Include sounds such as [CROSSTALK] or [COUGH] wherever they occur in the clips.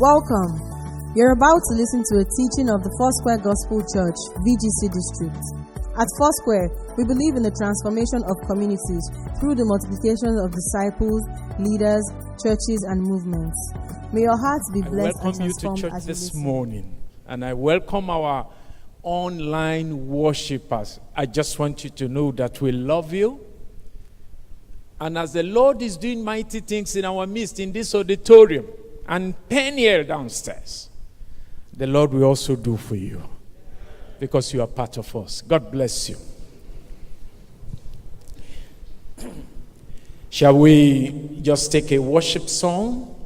Welcome. You're about to listen to a teaching of the Foursquare Gospel Church, VGC District. At Foursquare, we believe in the transformation of communities through the multiplication of disciples, leaders, churches, and movements. May your hearts be I blessed and welcome you to transformed church this morning, and I welcome our online worshippers. I just want you to know that we love you. And as the Lord is doing mighty things in our midst in this auditorium and Peniel downstairs, the Lord will also do for you because you are part of us. God bless you. [CLEARS THROAT] Shall we just take a worship song?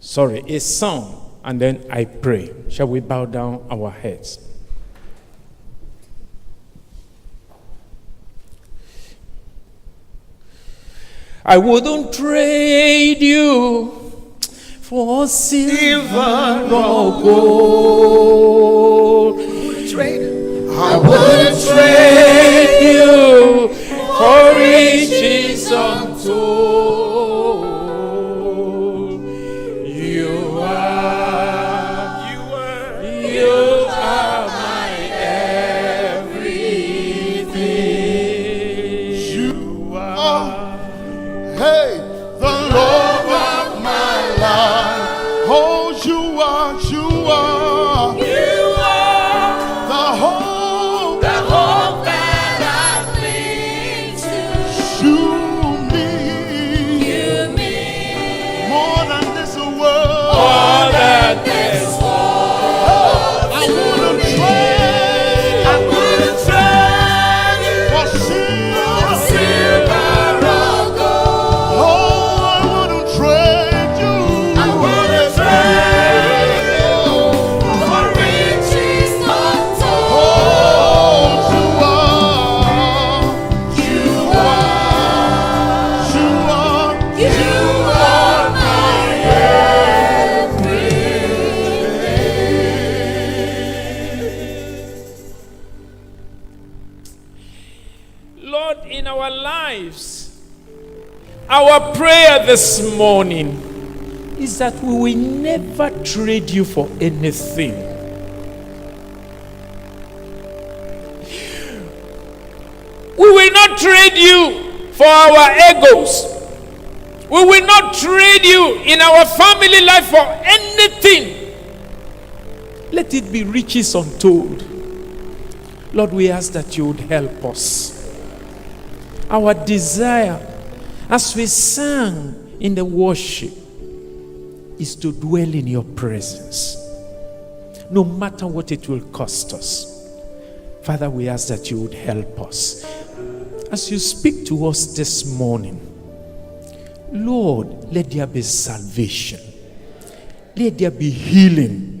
Sorry, a song, and then I pray. Shall we bow down our heads? I wouldn't trade you for silver or gold. I wouldn't trade you for riches untold. That we will never trade you for anything. We will not trade you for our egos. We will not trade you in our family life for anything. Let it be riches untold. Lord, we ask that you would help us. Our desire, as we sang in the worship, is to dwell in your presence, no matter what it will cost us. Father, we ask that you would help us. As you speak to us this morning, Lord, let there be salvation. Let there be healing.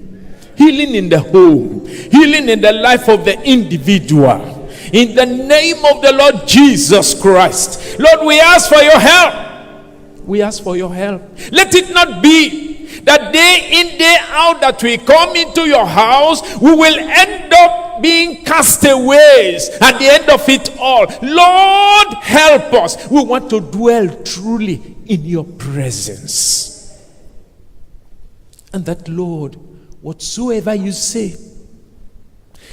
Healing in the home, healing in the life of the individual. In the name of the Lord Jesus Christ. Lord, we ask for your help. We ask for your help. Let it not be that day in, day out that we come into your house, we will end up being castaways at the end of it all. Lord, help us. We want to dwell truly in your presence. And that, Lord, whatsoever you say,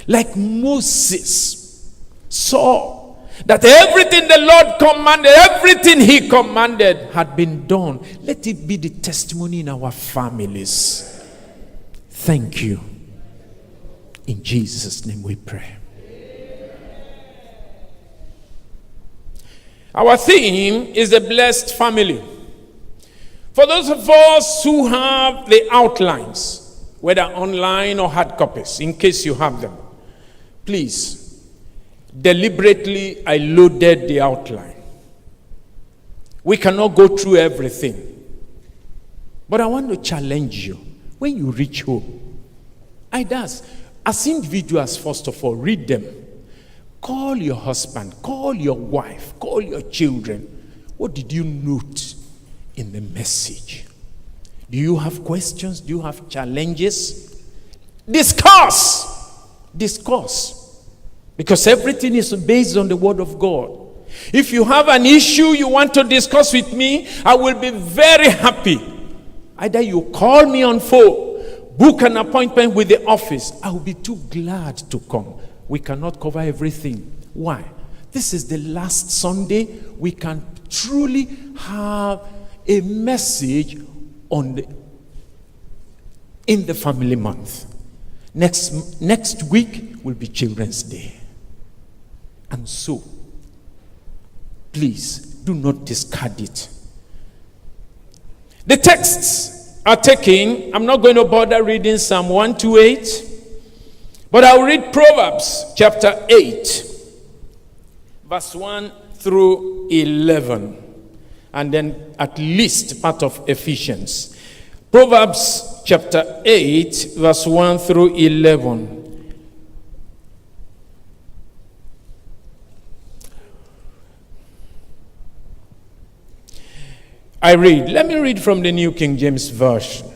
like Moses saw that everything the Lord commanded, everything he commanded had been done. Let it be the testimony in our families. Thank you. In Jesus' name we pray. Our theme is the blessed family. For those of us who have the outlines, whether online or hard copies, in case you have them, please, deliberately I loaded the outline. We cannot go through everything. But I want to challenge you when you reach home. I does. As individuals, first of all, read them. Call your husband, call your wife, call your children. What did you note in the message? Do you have questions? Do you have challenges? Discuss. Discuss. Because everything is based on the Word of God. If you have an issue you want to discuss with me, I will be very happy. Either you call me on phone, book an appointment with the office. I will be too glad to come. We cannot cover everything. Why? This is the last Sunday we can truly have a message on the in the family month. Next next week will be Children's Day. And so, please do not discard it. The texts are taken. I'm not going to bother reading Psalm 128, but I'll read Proverbs chapter 8, verse 1 through 11, and then at least part of Ephesians. Proverbs chapter 8, verse 1 through 11. I read. Let me read from the New King James Version.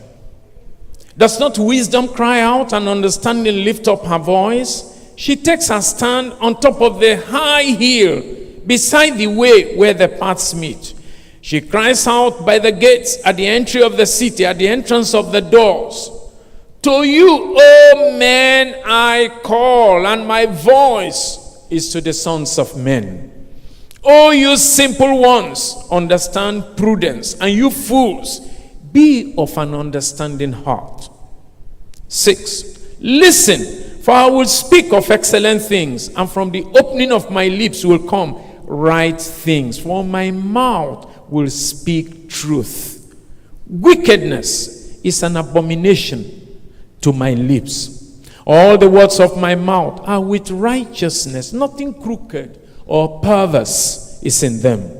Does not wisdom cry out and understanding lift up her voice? She takes her stand on top of the high hill beside the way where the paths meet. She cries out by the gates at the entry of the city, at the entrance of the doors. To you, O men, I call, and my voice is to the sons of men. O you simple ones, understand prudence, and you fools, be of an understanding heart. Six, listen, for I will speak of excellent things, and from the opening of my lips will come right things, for my mouth will speak truth. Wickedness is an abomination to my lips. All the words of my mouth are with righteousness, nothing crooked or perverse is in them.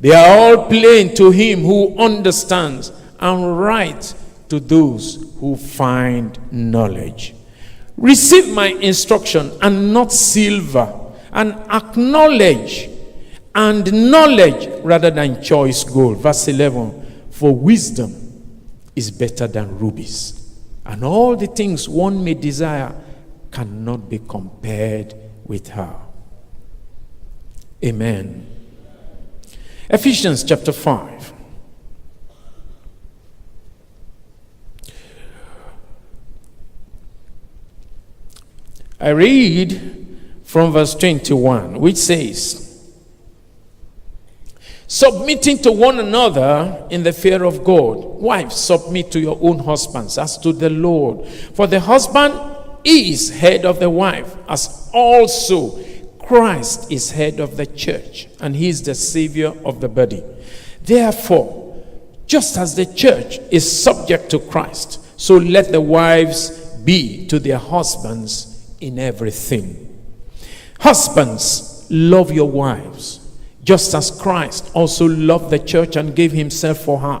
They are all plain to him who understands and right to those who find knowledge. Receive my instruction and not silver, and acknowledge and knowledge rather than choice gold. Verse 11 For wisdom is better than rubies, and all the things one may desire cannot be compared with her. Amen. Ephesians chapter 5. I read from verse 21, which says, Submitting to one another in the fear of God. Wives, submit to your own husbands as to the Lord. For the husband is head of the wife, as also Christ is head of the church, and he is the savior of the body. Therefore, just as the church is subject to Christ, so let the wives be to their husbands in everything. Husbands, love your wives, just as Christ also loved the church and gave himself for her,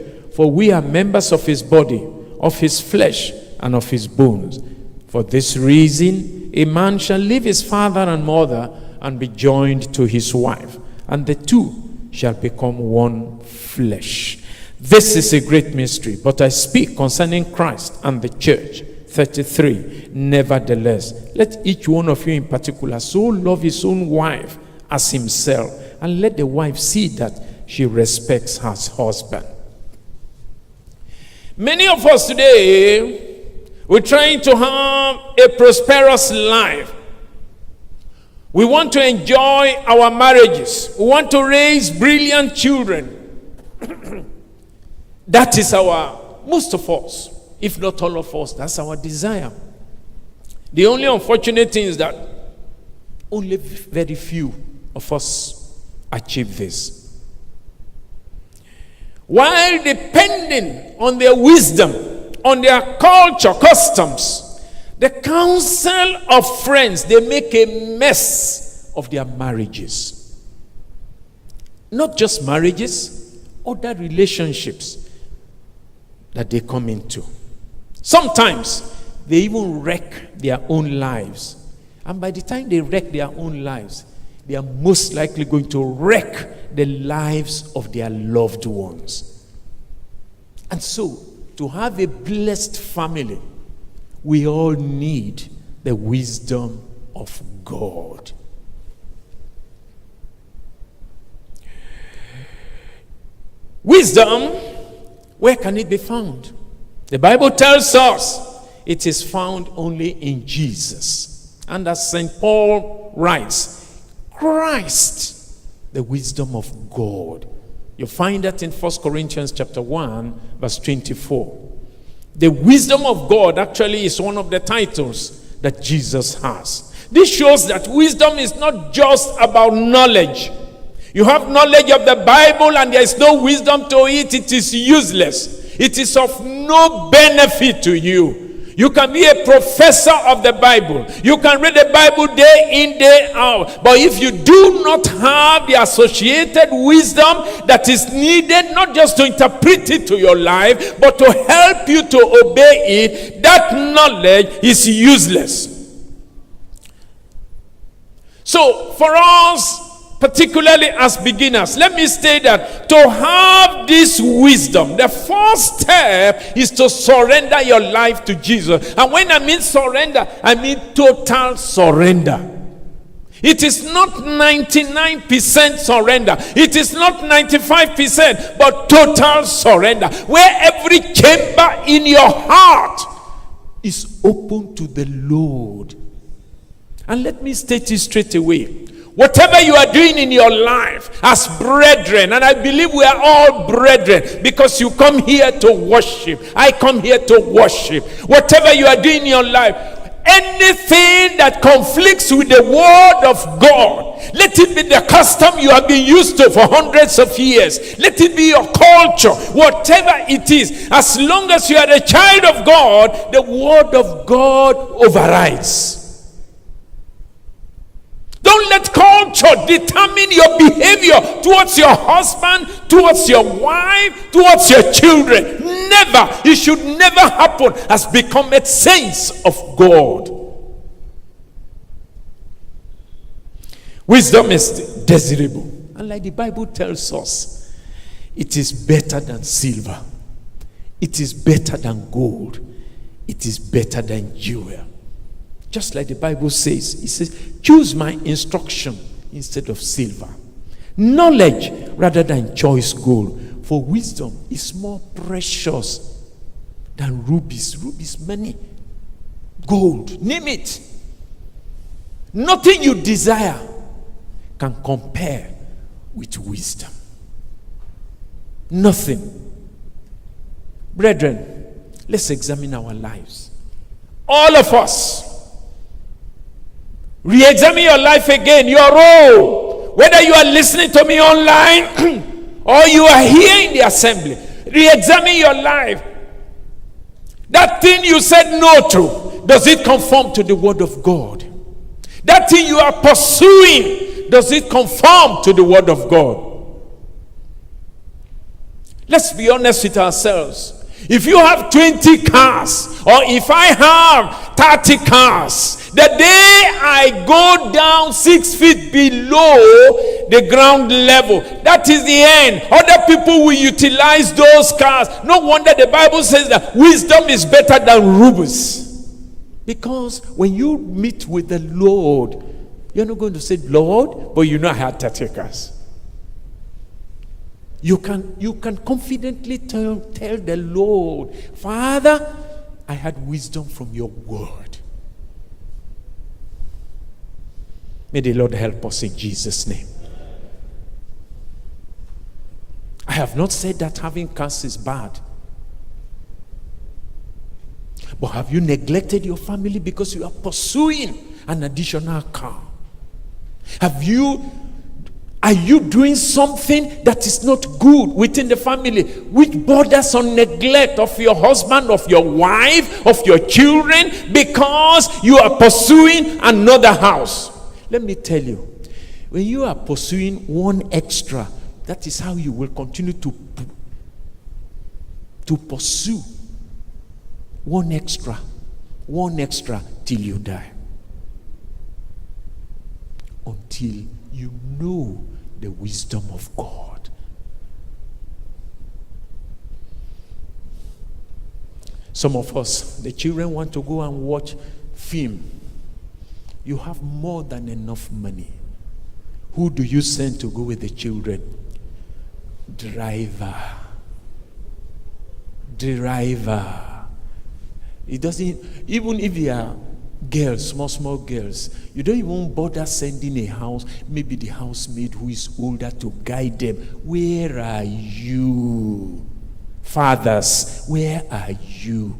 For we are members of his body, of his flesh, and of his bones. For this reason, a man shall leave his father and mother and be joined to his wife, and the two shall become one flesh. This is a great mystery, but I speak concerning Christ and the church. 33. Nevertheless, let each one of you in particular so love his own wife as himself, and let the wife see that she respects her husband. Many of us today we're trying to have a prosperous life. We want to enjoy our marriages. We want to raise brilliant children. [CLEARS THROAT] that is our, most of us, if not all of us, that's our desire. The only unfortunate thing is that only very few of us achieve this. While depending on their wisdom, on their culture, customs. The council of friends, they make a mess of their marriages. Not just marriages, other relationships. that they come into. Sometimes they even wreck their own lives. And by the time they wreck their own lives, they are most likely going to wreck the lives of their loved ones. And so, to have a blessed family, we all need the wisdom of God. Wisdom, where can it be found? The Bible tells us it is found only in Jesus. And as St. Paul writes, Christ, the wisdom of God. You find that in 1 Corinthians chapter 1, verse 24. The wisdom of God actually is one of the titles that Jesus has. This shows that wisdom is not just about knowledge. You have knowledge of the Bible and there is no wisdom to it, it is useless. It is of no benefit to you. You can be a professor of the Bible. You can read the Bible day in, day out. But if you do not have the associated wisdom that is needed, not just to interpret it to your life, but to help you to obey it, that knowledge is useless. So, for us, particularly as beginners, let me state that to have this wisdom, the first step is to surrender your life to Jesus. And when I mean surrender, I mean total surrender. It is not 99% surrender. It is not 95%, but total surrender. Where every chamber in your heart is open to the Lord. And let me state it straight away. Whatever you are doing in your life as brethren, and I believe we are all brethren because you come here to worship. I come here to worship. Whatever you are doing in your life, anything that conflicts with the word of God, let it be the custom you have been used to for hundreds of years. Let it be your culture, whatever it is. As long as you are a child of God, the word of God overrides. Don't let culture determine your behavior towards your husband, towards your wife, towards your children. Never. It should never happen as become a sense of God. Wisdom is desirable. And like the Bible tells us, it is better than silver. It is better than gold. It is better than jewel. Just like the Bible says, it says, choose my instruction instead of silver. Knowledge rather than choice gold. For wisdom is more precious than rubies. Rubies, many. Gold, name it. Nothing you desire can compare with wisdom. Nothing. Brethren, let's examine our lives. All of us Re examine your life again, your role. Whether you are listening to me online [CLEARS THROAT] or you are here in the assembly, re examine your life. That thing you said no to, does it conform to the word of God? That thing you are pursuing, does it conform to the word of God? Let's be honest with ourselves. If you have 20 cars, or if I have 30 cars, the day I go down six feet below the ground level, that is the end. Other people will utilize those cars. No wonder the Bible says that wisdom is better than rubies. Because when you meet with the Lord, you're not going to say, Lord, but you know I had 30 cars. You can, you can confidently tell, tell the Lord, Father, I had wisdom from your word. May the Lord help us in Jesus' name. I have not said that having cars is bad. But have you neglected your family because you are pursuing an additional car? Have you are you doing something that is not good within the family, which borders on neglect of your husband, of your wife, of your children, because you are pursuing another house? Let me tell you, when you are pursuing one extra, that is how you will continue to, to pursue one extra, one extra till you die. Until you know the wisdom of God. Some of us, the children want to go and watch film. You have more than enough money. Who do you send to go with the children? Driver. Driver. It doesn't, even if you are girls, small, small girls, you don't even bother sending a house, maybe the housemaid who is older to guide them. Where are you? Fathers, where are you?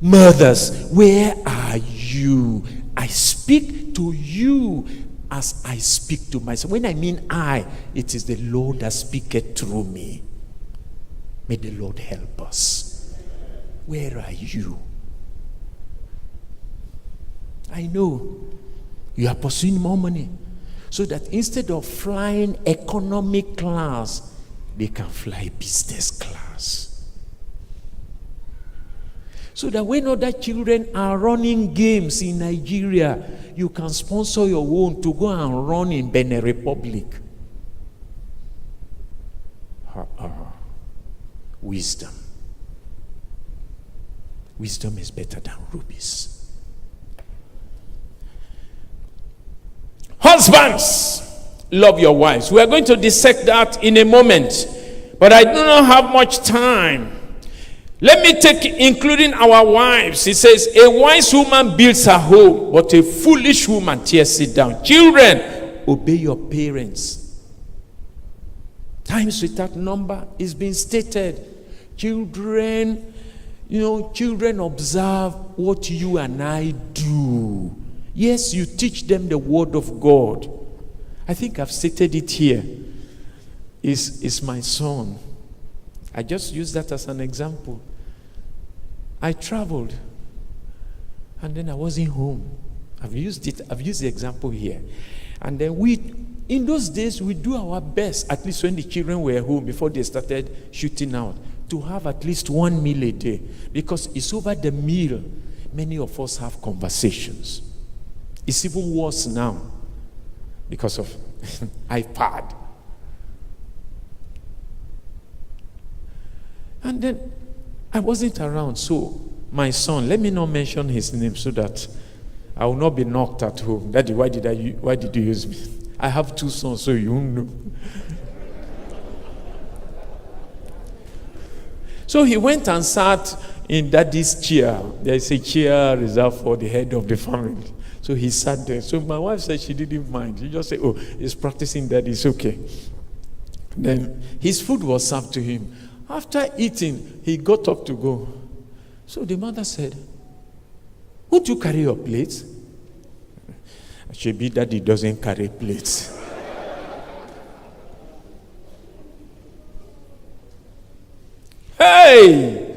Mothers, where are you? I speak to you as I speak to myself. When I mean I, it is the Lord that speaketh through me. May the Lord help us. Where are you? I know you are pursuing more money so that instead of flying economy class, they can fly business class. So that when other children are running games in Nigeria, you can sponsor your own to go and run in Benin Republic. Wisdom. Wisdom is better than rubies. Husbands, love your wives. We are going to dissect that in a moment, but I do not have much time. Let me take, including our wives. He says, A wise woman builds her home, but a foolish woman tears it down. Children, obey your parents. Times without number is being stated. Children, you know, children observe what you and I do. Yes, you teach them the word of God. I think I've stated it here. Is is my son. I just use that as an example. I traveled and then I wasn't home. I've used it, I've used the example here. And then we in those days we do our best, at least when the children were home before they started shooting out, to have at least one meal a day. Because it's over the meal many of us have conversations. It's even worse now because of [LAUGHS] iPad. And then I wasn't around, so my son, let me not mention his name so that I will not be knocked at home. Daddy, why did, I, why did you use me? I have two sons, so you know. so he went and sat in daddy's chair. There is a chair reserved for the head of the family. So he sat there. So my wife said she didn't mind. She just said, Oh, he's practicing that, it's okay. Then his food was served to him. After eating, he got up to go. So the mother said, Would you carry your plates? That he doesn't carry plates. [LAUGHS] hey!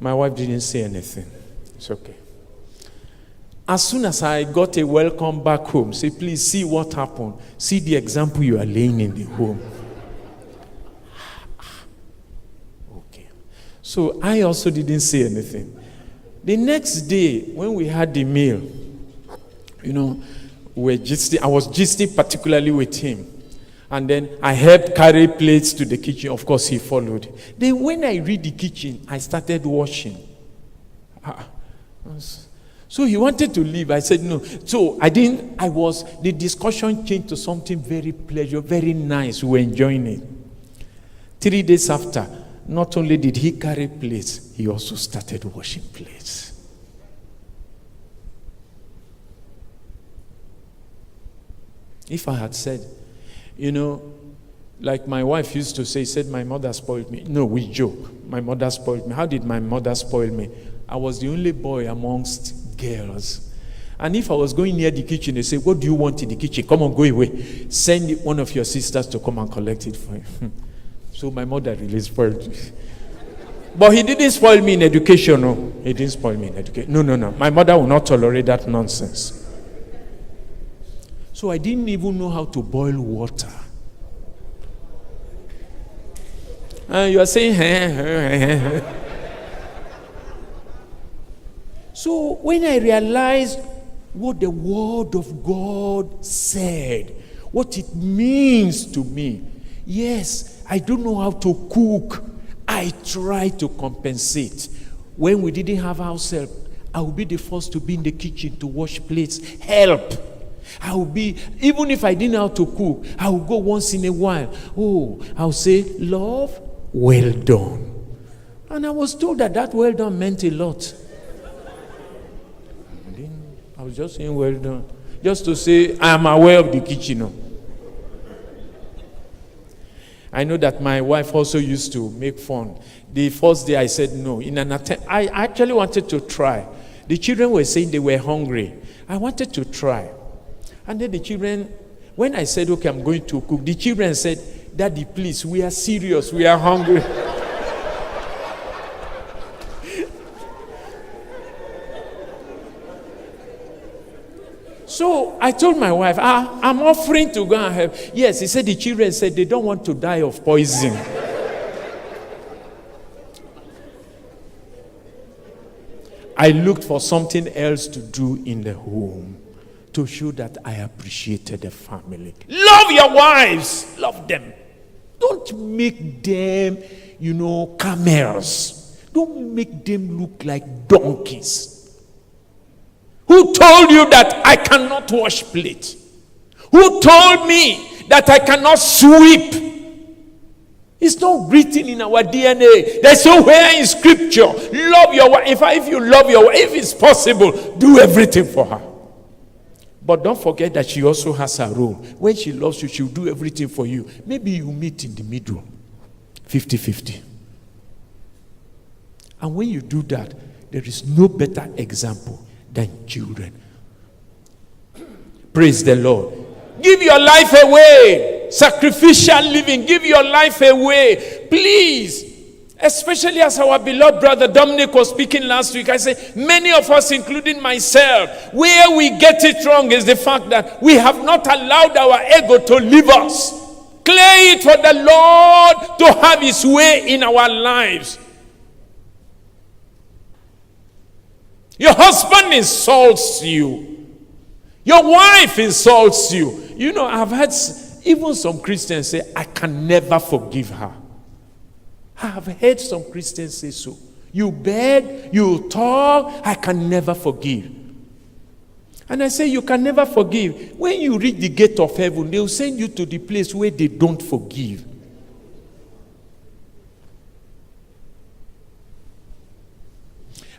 My wife didn't say anything. It's okay. As soon as I got a welcome back home, say, please see what happened. See the example you are laying in the home. [SIGHS] okay. So I also didn't say anything. The next day, when we had the meal, you know, we gisting, I was gisting particularly with him. And then I helped carry plates to the kitchen. Of course, he followed. Then, when I read the kitchen, I started washing. Ah, so he wanted to leave. I said, no. So I didn't, I was, the discussion changed to something very pleasure, very nice. We were enjoying it. Three days after, not only did he carry plates, he also started washing plates. If I had said, you know, like my wife used to say, said my mother spoiled me. No, we joke. My mother spoiled me. How did my mother spoil me? I was the only boy amongst girls. And if I was going near the kitchen, they say, What do you want in the kitchen? Come on, go away. Send one of your sisters to come and collect it for you. [LAUGHS] so my mother really spoiled me. But he didn't spoil me in education. No, he didn't spoil me in education. No, no, no. My mother will not tolerate that nonsense. So I didn't even know how to boil water. And you are saying, [LAUGHS] eh, eh, eh, so when I realized what the Word of God said, what it means to me, yes, I don't know how to cook. I try to compensate. When we didn't have ourselves, I would be the first to be in the kitchen to wash plates, help. I will be, even if I didn't know how to cook, I will go once in a while. Oh, I'll say, Love, well done. And I was told that that well done meant a lot. I was just saying, well done. Just to say, I am aware of the kitchen. I know that my wife also used to make fun. The first day I said no. In an attempt, I actually wanted to try. The children were saying they were hungry. I wanted to try. And then the children, when I said, okay, I'm going to cook, the children said, Daddy, please, we are serious, we are hungry. [LAUGHS] So I told my wife, ah, I'm offering to go and help. Yes, he said the children said they don't want to die of poison. I looked for something else to do in the home to show that I appreciated the family. Love your wives, love them. Don't make them, you know, camels. Don't make them look like donkeys. Who told you that I cannot wash plate? Who told me that I cannot sweep? It's not written in our DNA. There's nowhere in scripture. Love your wife. If, if you love your wife, if it's possible, do everything for her. But don't forget that she also has her role. When she loves you, she'll do everything for you. Maybe you meet in the middle 50 50. And when you do that, there is no better example than children. Praise the Lord. Give your life away. Sacrificial living. Give your life away. Please. Especially as our beloved brother Dominic was speaking last week, I say many of us, including myself, where we get it wrong is the fact that we have not allowed our ego to leave us. Clear it for the Lord to have His way in our lives. Your husband insults you. Your wife insults you. You know, I've had even some Christians say, I can never forgive her. I have heard some Christians say so. You beg, you talk, I can never forgive. And I say, You can never forgive. When you reach the gate of heaven, they'll send you to the place where they don't forgive.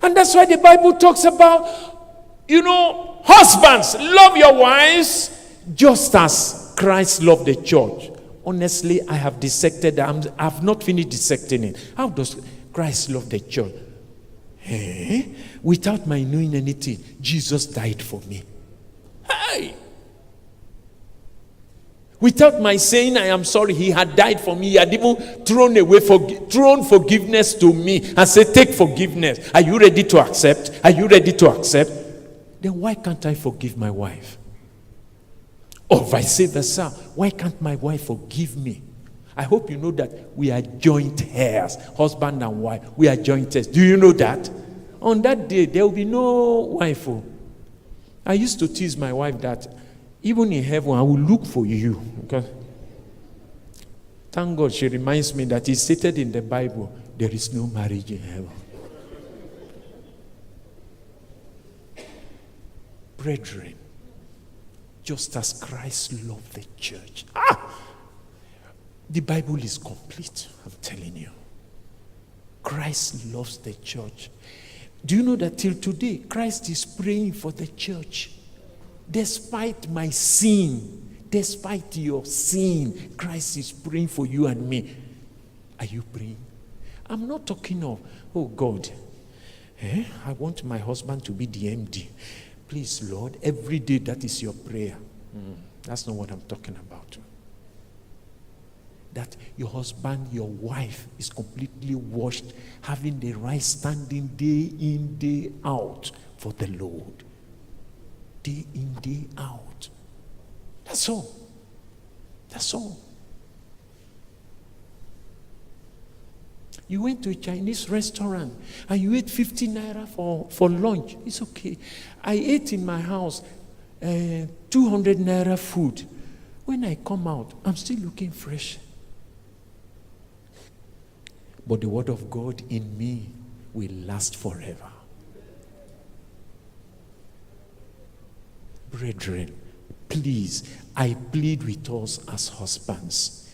And that's why the Bible talks about, you know, husbands, love your wives just as Christ loved the church. Honestly, I have dissected, I'm, I've not finished dissecting it. How does Christ love the church? Eh? Without my knowing anything, Jesus died for me. Hey! Without my saying I am sorry, he had died for me. He had even thrown away thrown forgiveness to me and said, Take forgiveness. Are you ready to accept? Are you ready to accept? Then why can't I forgive my wife? Or vice versa. Why can't my wife forgive me? I hope you know that we are joint heirs, husband and wife. We are joint heirs. Do you know that? On that day, there will be no wife. Oh. I used to tease my wife that even in heaven, I will look for you. Okay? Thank God she reminds me that it's stated in the Bible there is no marriage in heaven. Brethren, just as Christ loved the church. Ah! The Bible is complete, I'm telling you. Christ loves the church. Do you know that till today, Christ is praying for the church? Despite my sin, despite your sin, Christ is praying for you and me. Are you praying? I'm not talking of, oh God, eh? I want my husband to be the MD. Please, Lord, every day that is your prayer. Mm, that's not what I'm talking about. That your husband, your wife is completely washed, having the right standing day in, day out for the Lord day in, day out. That's all. That's all. You went to a Chinese restaurant and you ate 50 naira for, for lunch. It's okay. I ate in my house uh, 200 naira food. When I come out, I'm still looking fresh. But the word of God in me will last forever. Brethren, please, I plead with us as husbands.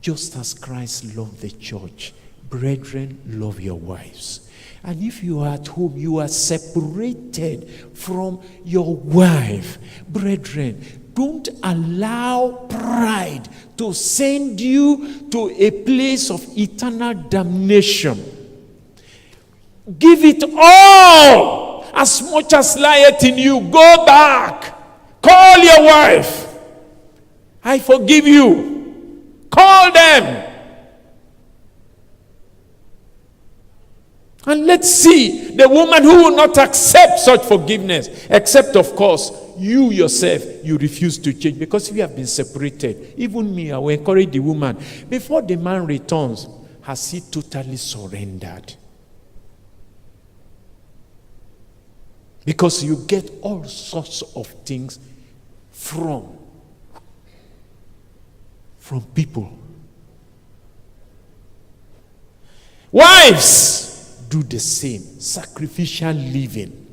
Just as Christ loved the church, brethren, love your wives. And if you are at home, you are separated from your wife, brethren, don't allow pride to send you to a place of eternal damnation. Give it all as much as lieth in you. Go back. Call your wife. I forgive you. Call them. And let's see the woman who will not accept such forgiveness, except, of course, you yourself, you refuse to change because we have been separated. Even me, I will encourage the woman. Before the man returns, has he totally surrendered? Because you get all sorts of things from from people. Wives do the same, sacrificial living.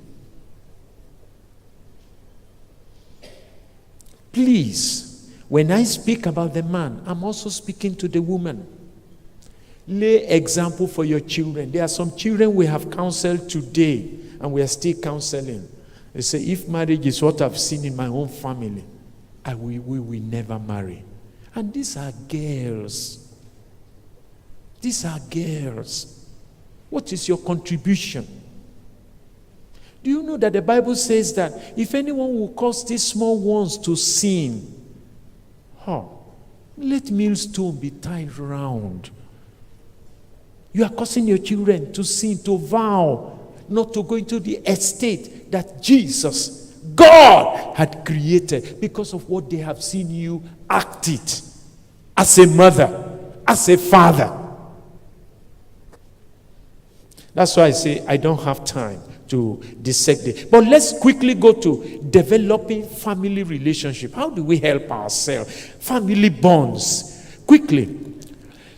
Please, when I speak about the man, I'm also speaking to the woman. Lay example for your children. There are some children we have counseled today, and we are still counseling. They say, if marriage is what I've seen in my own family, I will, we will never marry. And these are girls. These are girls. What is your contribution? Do you know that the Bible says that if anyone will cause these small ones to sin, huh, let millstone be tied round. You are causing your children to sin, to vow not to go into the estate that Jesus, God, had created because of what they have seen you act it as a mother, as a father. That's why I say I don't have time to dissect it. But let's quickly go to developing family relationship. How do we help ourselves? Family bonds. Quickly.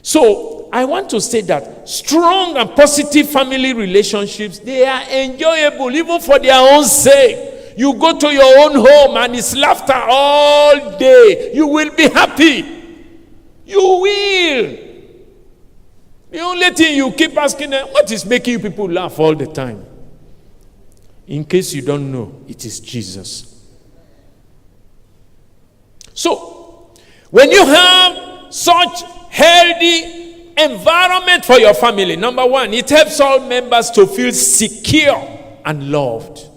So I want to say that strong and positive family relationships, they are enjoyable even for their own sake. You go to your own home and it's laughter all day. You will be happy. You will. The only thing you keep asking them, what is making you people laugh all the time? In case you don't know, it is Jesus. So, when you have such healthy environment for your family, number one, it helps all members to feel secure and loved.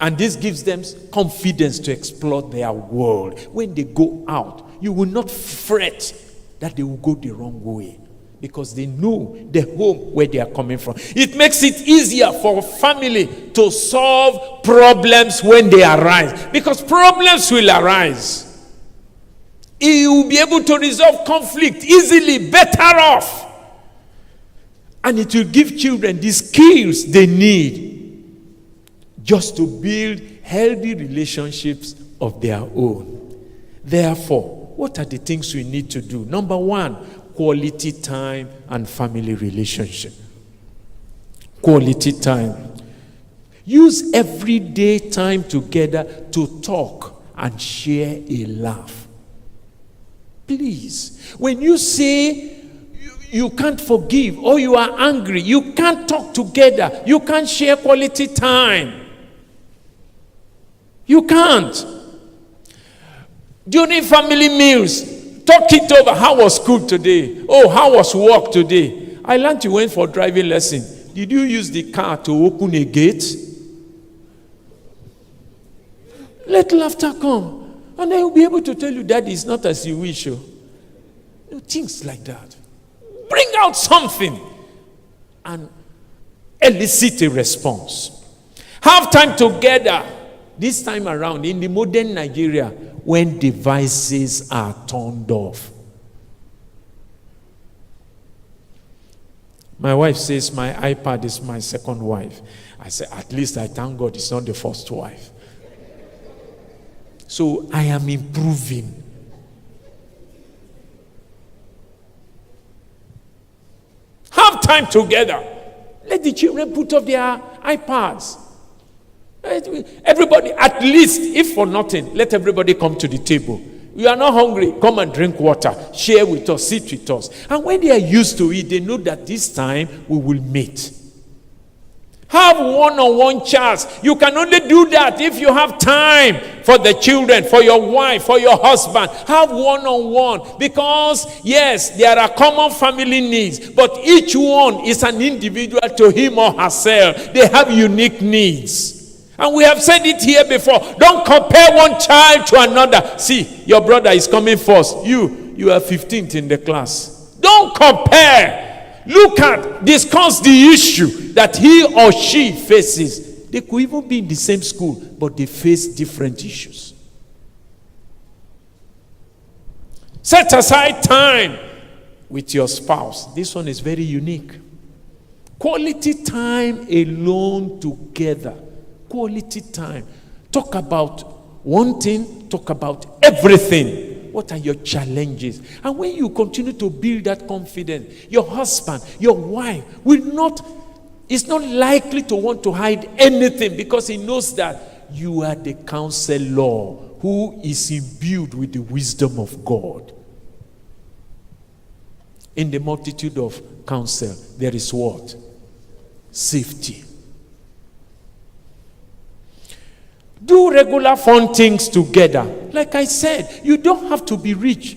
And this gives them confidence to explore their world. When they go out, you will not fret that they will go the wrong way because they know the home where they are coming from. It makes it easier for family to solve problems when they arise because problems will arise. You will be able to resolve conflict easily, better off. And it will give children the skills they need just to build healthy relationships of their own. Therefore, what are the things we need to do? Number one, quality time and family relationship. Quality time. Use everyday time together to talk and share a laugh. Please, when you say you, you can't forgive or you are angry, you can't talk together, you can't share quality time. You can't. During family meals, talk it over. How was school today? Oh, how was work today? I learned you went for driving lesson. Did you use the car to open a gate? Let laughter come. And I will be able to tell you that is not as you wish. Oh. Things like that. Bring out something and elicit a response. Have time together. This time around, in the modern Nigeria, when devices are turned off. My wife says my iPad is my second wife. I say, at least I thank God it's not the first wife. So I am improving. Have time together. Let the children put off their iPads. Everybody, at least, if for nothing, let everybody come to the table. You are not hungry, come and drink water. Share with us, sit with us. And when they are used to it, they know that this time we will meet. Have one on one chats. You can only do that if you have time for the children, for your wife, for your husband. Have one on one. Because, yes, there are common family needs, but each one is an individual to him or herself. They have unique needs. And we have said it here before. Don't compare one child to another. See, your brother is coming first. You, you are 15th in the class. Don't compare. Look at, discuss the issue that he or she faces. They could even be in the same school, but they face different issues. Set aside time with your spouse. This one is very unique. Quality time alone together. Quality time. Talk about one thing, talk about everything. What are your challenges? And when you continue to build that confidence, your husband, your wife will not, is not likely to want to hide anything because he knows that you are the counselor who is imbued with the wisdom of God. In the multitude of counsel, there is what? Safety. Do regular fun things together. Like I said, you don't have to be rich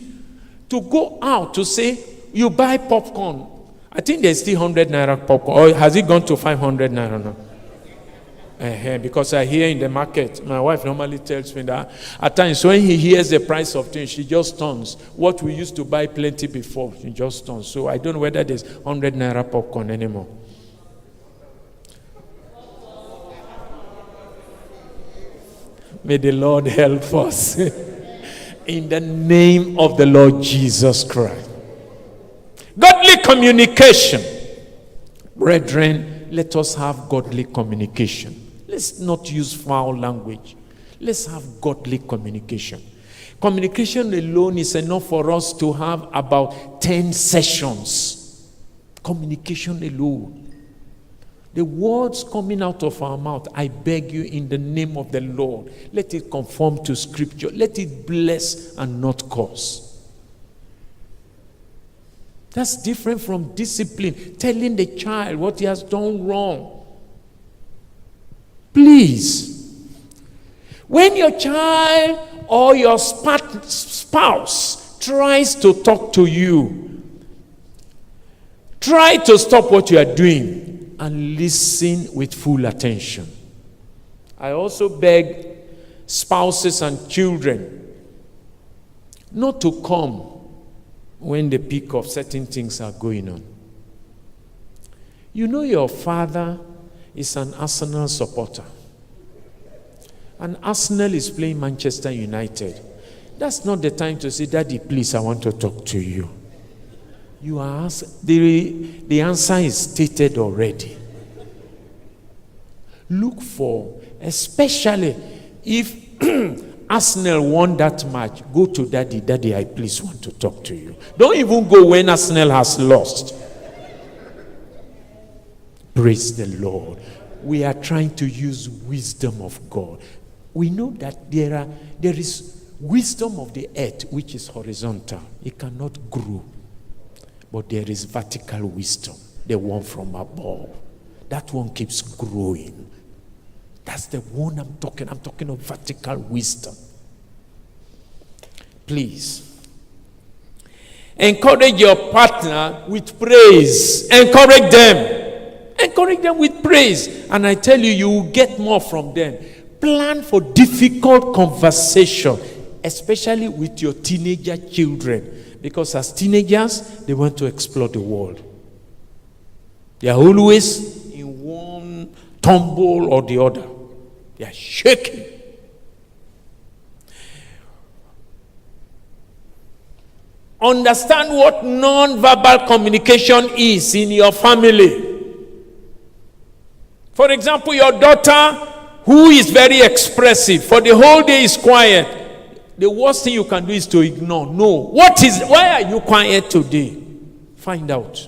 to go out to say you buy popcorn. I think there's still 100 naira popcorn. Or has it gone to 500 naira now? Uh-huh, because I hear in the market, my wife normally tells me that at times when he hears the price of things, she just turns. What we used to buy plenty before, she just turns. So I don't know whether there's 100 naira popcorn anymore. May the Lord help us. [LAUGHS] In the name of the Lord Jesus Christ. Godly communication. Brethren, let us have godly communication. Let's not use foul language. Let's have godly communication. Communication alone is enough for us to have about 10 sessions. Communication alone. The words coming out of our mouth, I beg you in the name of the Lord, let it conform to scripture. Let it bless and not curse. That's different from discipline, telling the child what he has done wrong. Please, when your child or your spouse tries to talk to you, try to stop what you are doing and listen with full attention. I also beg spouses and children not to come when the peak of certain things are going on. You know, your father is an Arsenal supporter, and Arsenal is playing Manchester United. That's not the time to say, Daddy, please, I want to talk to you. You asked, the, the answer is stated already. Look for, especially if [CLEARS THROAT] Arsenal won that match, go to daddy. Daddy, I please want to talk to you. Don't even go when Arsenal has lost. Praise the Lord. We are trying to use wisdom of God. We know that there are there is wisdom of the earth which is horizontal. It cannot grow. But there is vertical wisdom, the one from above. That one keeps growing. That's the one I'm talking. I'm talking of vertical wisdom. Please. Encourage your partner with praise. Encourage them. Encourage them with praise. And I tell you, you will get more from them. Plan for difficult conversation, especially with your teenager children. Because as teenagers, they want to explore the world. They are always in one tumble or the other. They are shaking. understand what non-verbal communication is in your family. For example, your daughter, who is very expressive, for the whole day is quiet. The worst thing you can do is to ignore. No. What is why are you quiet today? Find out.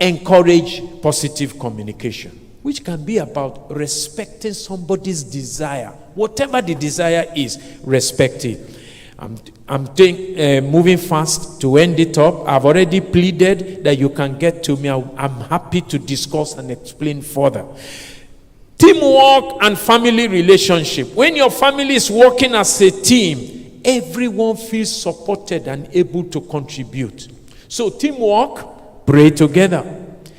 Encourage positive communication, which can be about respecting somebody's desire. Whatever the desire is, respect it. I'm, I'm uh, moving fast to end it up. I've already pleaded that you can get to me. I'm happy to discuss and explain further. Teamwork and family relationship. When your family is working as a team, everyone feels supported and able to contribute. So, teamwork, pray together.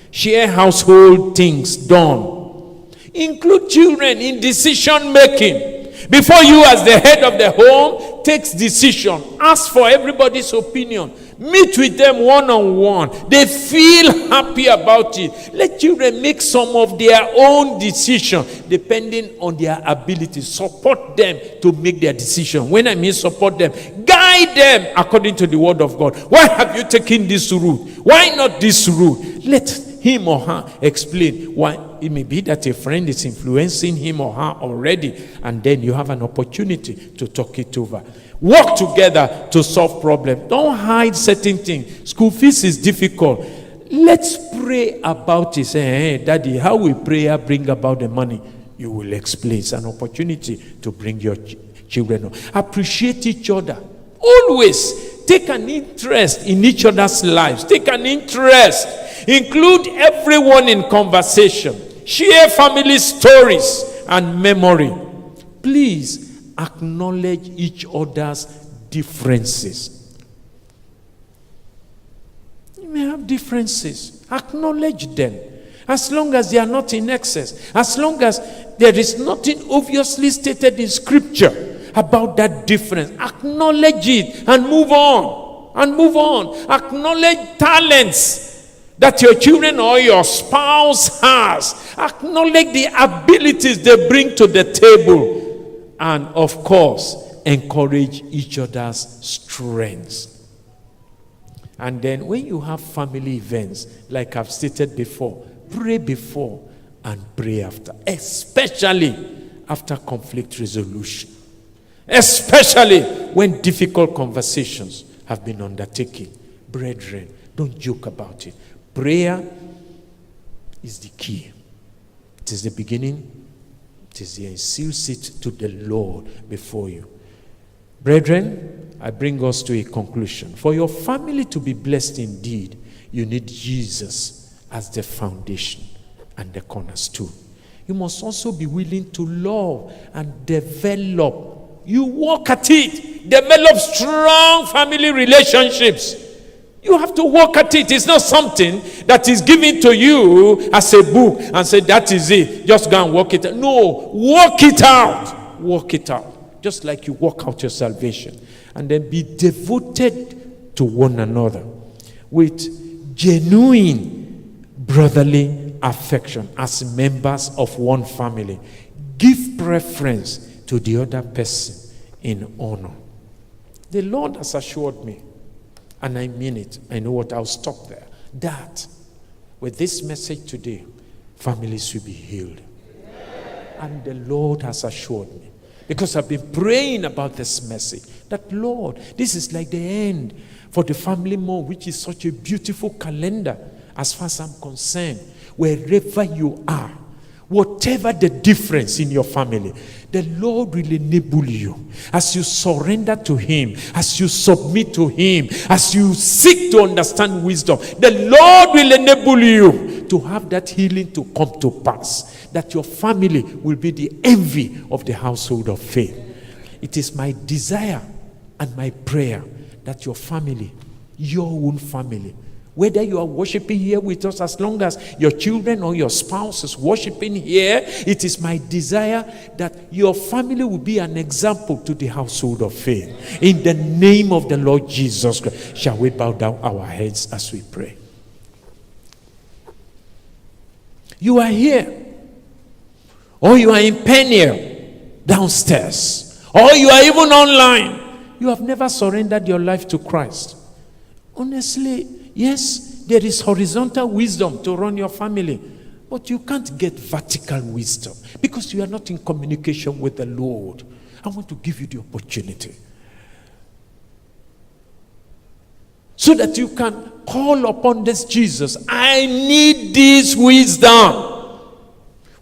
Share household things done. Include children in decision making. Before you, as the head of the home, takes decision, ask for everybody's opinion. Meet with them one on one. They feel happy about it. Let children make some of their own decision depending on their ability. Support them to make their decision. When I mean support them, guide them according to the word of God. Why have you taken this route? Why not this route? Let him or her explain why it may be that a friend is influencing him or her already, and then you have an opportunity to talk it over. Work together to solve problems. Don't hide certain things. School fees is difficult. Let's pray about it. Say, hey, Daddy, how will prayer bring about the money? You will explain. It's an opportunity to bring your ch- children up. Appreciate each other. Always take an interest in each other's lives. Take an interest. Include everyone in conversation. Share family stories and memory. Please acknowledge each other's differences. You may have differences, acknowledge them. As long as they are not in excess, as long as there is nothing obviously stated in scripture about that difference, acknowledge it and move on. And move on. Acknowledge talents that your children or your spouse has. Acknowledge the abilities they bring to the table. And of course, encourage each other's strengths. And then when you have family events, like I've stated before, pray before and pray after, especially after conflict resolution, especially when difficult conversations have been undertaken. Brethren, don't joke about it. Prayer is the key. It is the beginning, it is the seal seat to the Lord before you. Brethren, I bring us to a conclusion. For your family to be blessed indeed, you need Jesus as the foundation and the cornerstone. You must also be willing to love and develop. You work at it, develop strong family relationships. You have to work at it. It's not something that is given to you as a book and say, that is it. Just go and work it out. No, work it out. Work it out. Just like you work out your salvation. And then be devoted to one another with genuine brotherly affection as members of one family. Give preference to the other person in honor. The Lord has assured me and I mean it. I know what I'll stop there. That with this message today, families will be healed. And the Lord has assured me. Because I've been praying about this message. That Lord, this is like the end for the family more, which is such a beautiful calendar as far as I'm concerned. Wherever you are, whatever the difference in your family, the Lord will enable you as you surrender to Him, as you submit to Him, as you seek to understand wisdom. The Lord will enable you to have that healing to come to pass, that your family will be the envy of the household of faith. It is my desire and my prayer that your family, your own family, whether you are worshiping here with us, as long as your children or your spouse is worshiping here, it is my desire that your family will be an example to the household of faith. In the name of the Lord Jesus Christ, shall we bow down our heads as we pray? You are here or you are in Peniel downstairs, or you are even online, you have never surrendered your life to Christ. Honestly, yes, there is horizontal wisdom to run your family, but you can't get vertical wisdom because you are not in communication with the Lord. I want to give you the opportunity so that you can call upon this Jesus. I need this wisdom.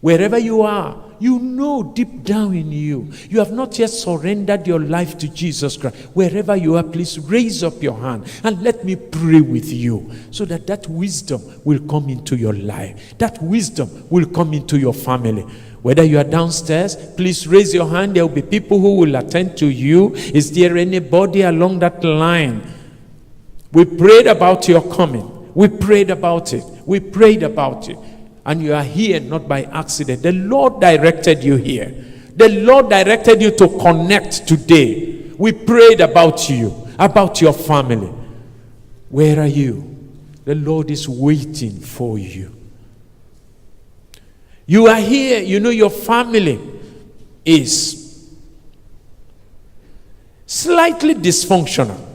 Wherever you are, you know deep down in you, you have not yet surrendered your life to Jesus Christ. Wherever you are, please raise up your hand and let me pray with you so that that wisdom will come into your life. That wisdom will come into your family. Whether you are downstairs, please raise your hand. There will be people who will attend to you. Is there anybody along that line? We prayed about your coming. We prayed about it. We prayed about it and you are here not by accident. The Lord directed you here. The Lord directed you to connect today. We prayed about you, about your family. Where are you? The Lord is waiting for you. You are here, you know your family is slightly dysfunctional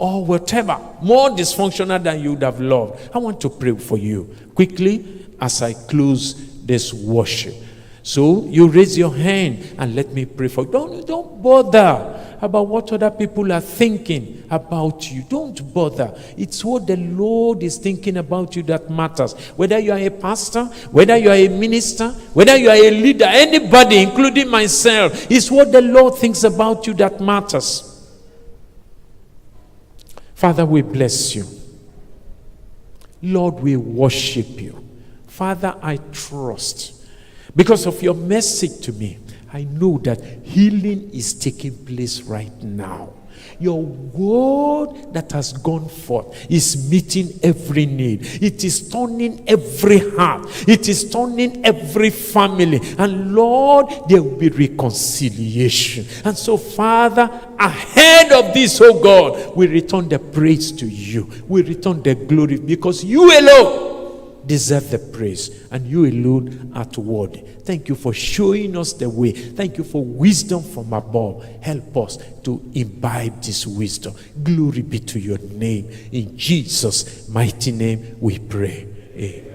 or whatever, more dysfunctional than you would have loved. I want to pray for you. Quickly, as I close this worship. So you raise your hand and let me pray for you. Don't, don't bother about what other people are thinking about you. Don't bother. It's what the Lord is thinking about you that matters. Whether you are a pastor, whether you are a minister, whether you are a leader, anybody, including myself, it's what the Lord thinks about you that matters. Father, we bless you. Lord, we worship you. Father, I trust. Because of your message to me, I know that healing is taking place right now. Your word that has gone forth is meeting every need. It is turning every heart. It is turning every family. And Lord, there will be reconciliation. And so, Father, ahead of this, oh God, we return the praise to you. We return the glory because you alone deserve the praise, and you alone are worthy. Thank you for showing us the way. Thank you for wisdom from above. Help us to imbibe this wisdom. Glory be to your name. In Jesus' mighty name we pray. Amen.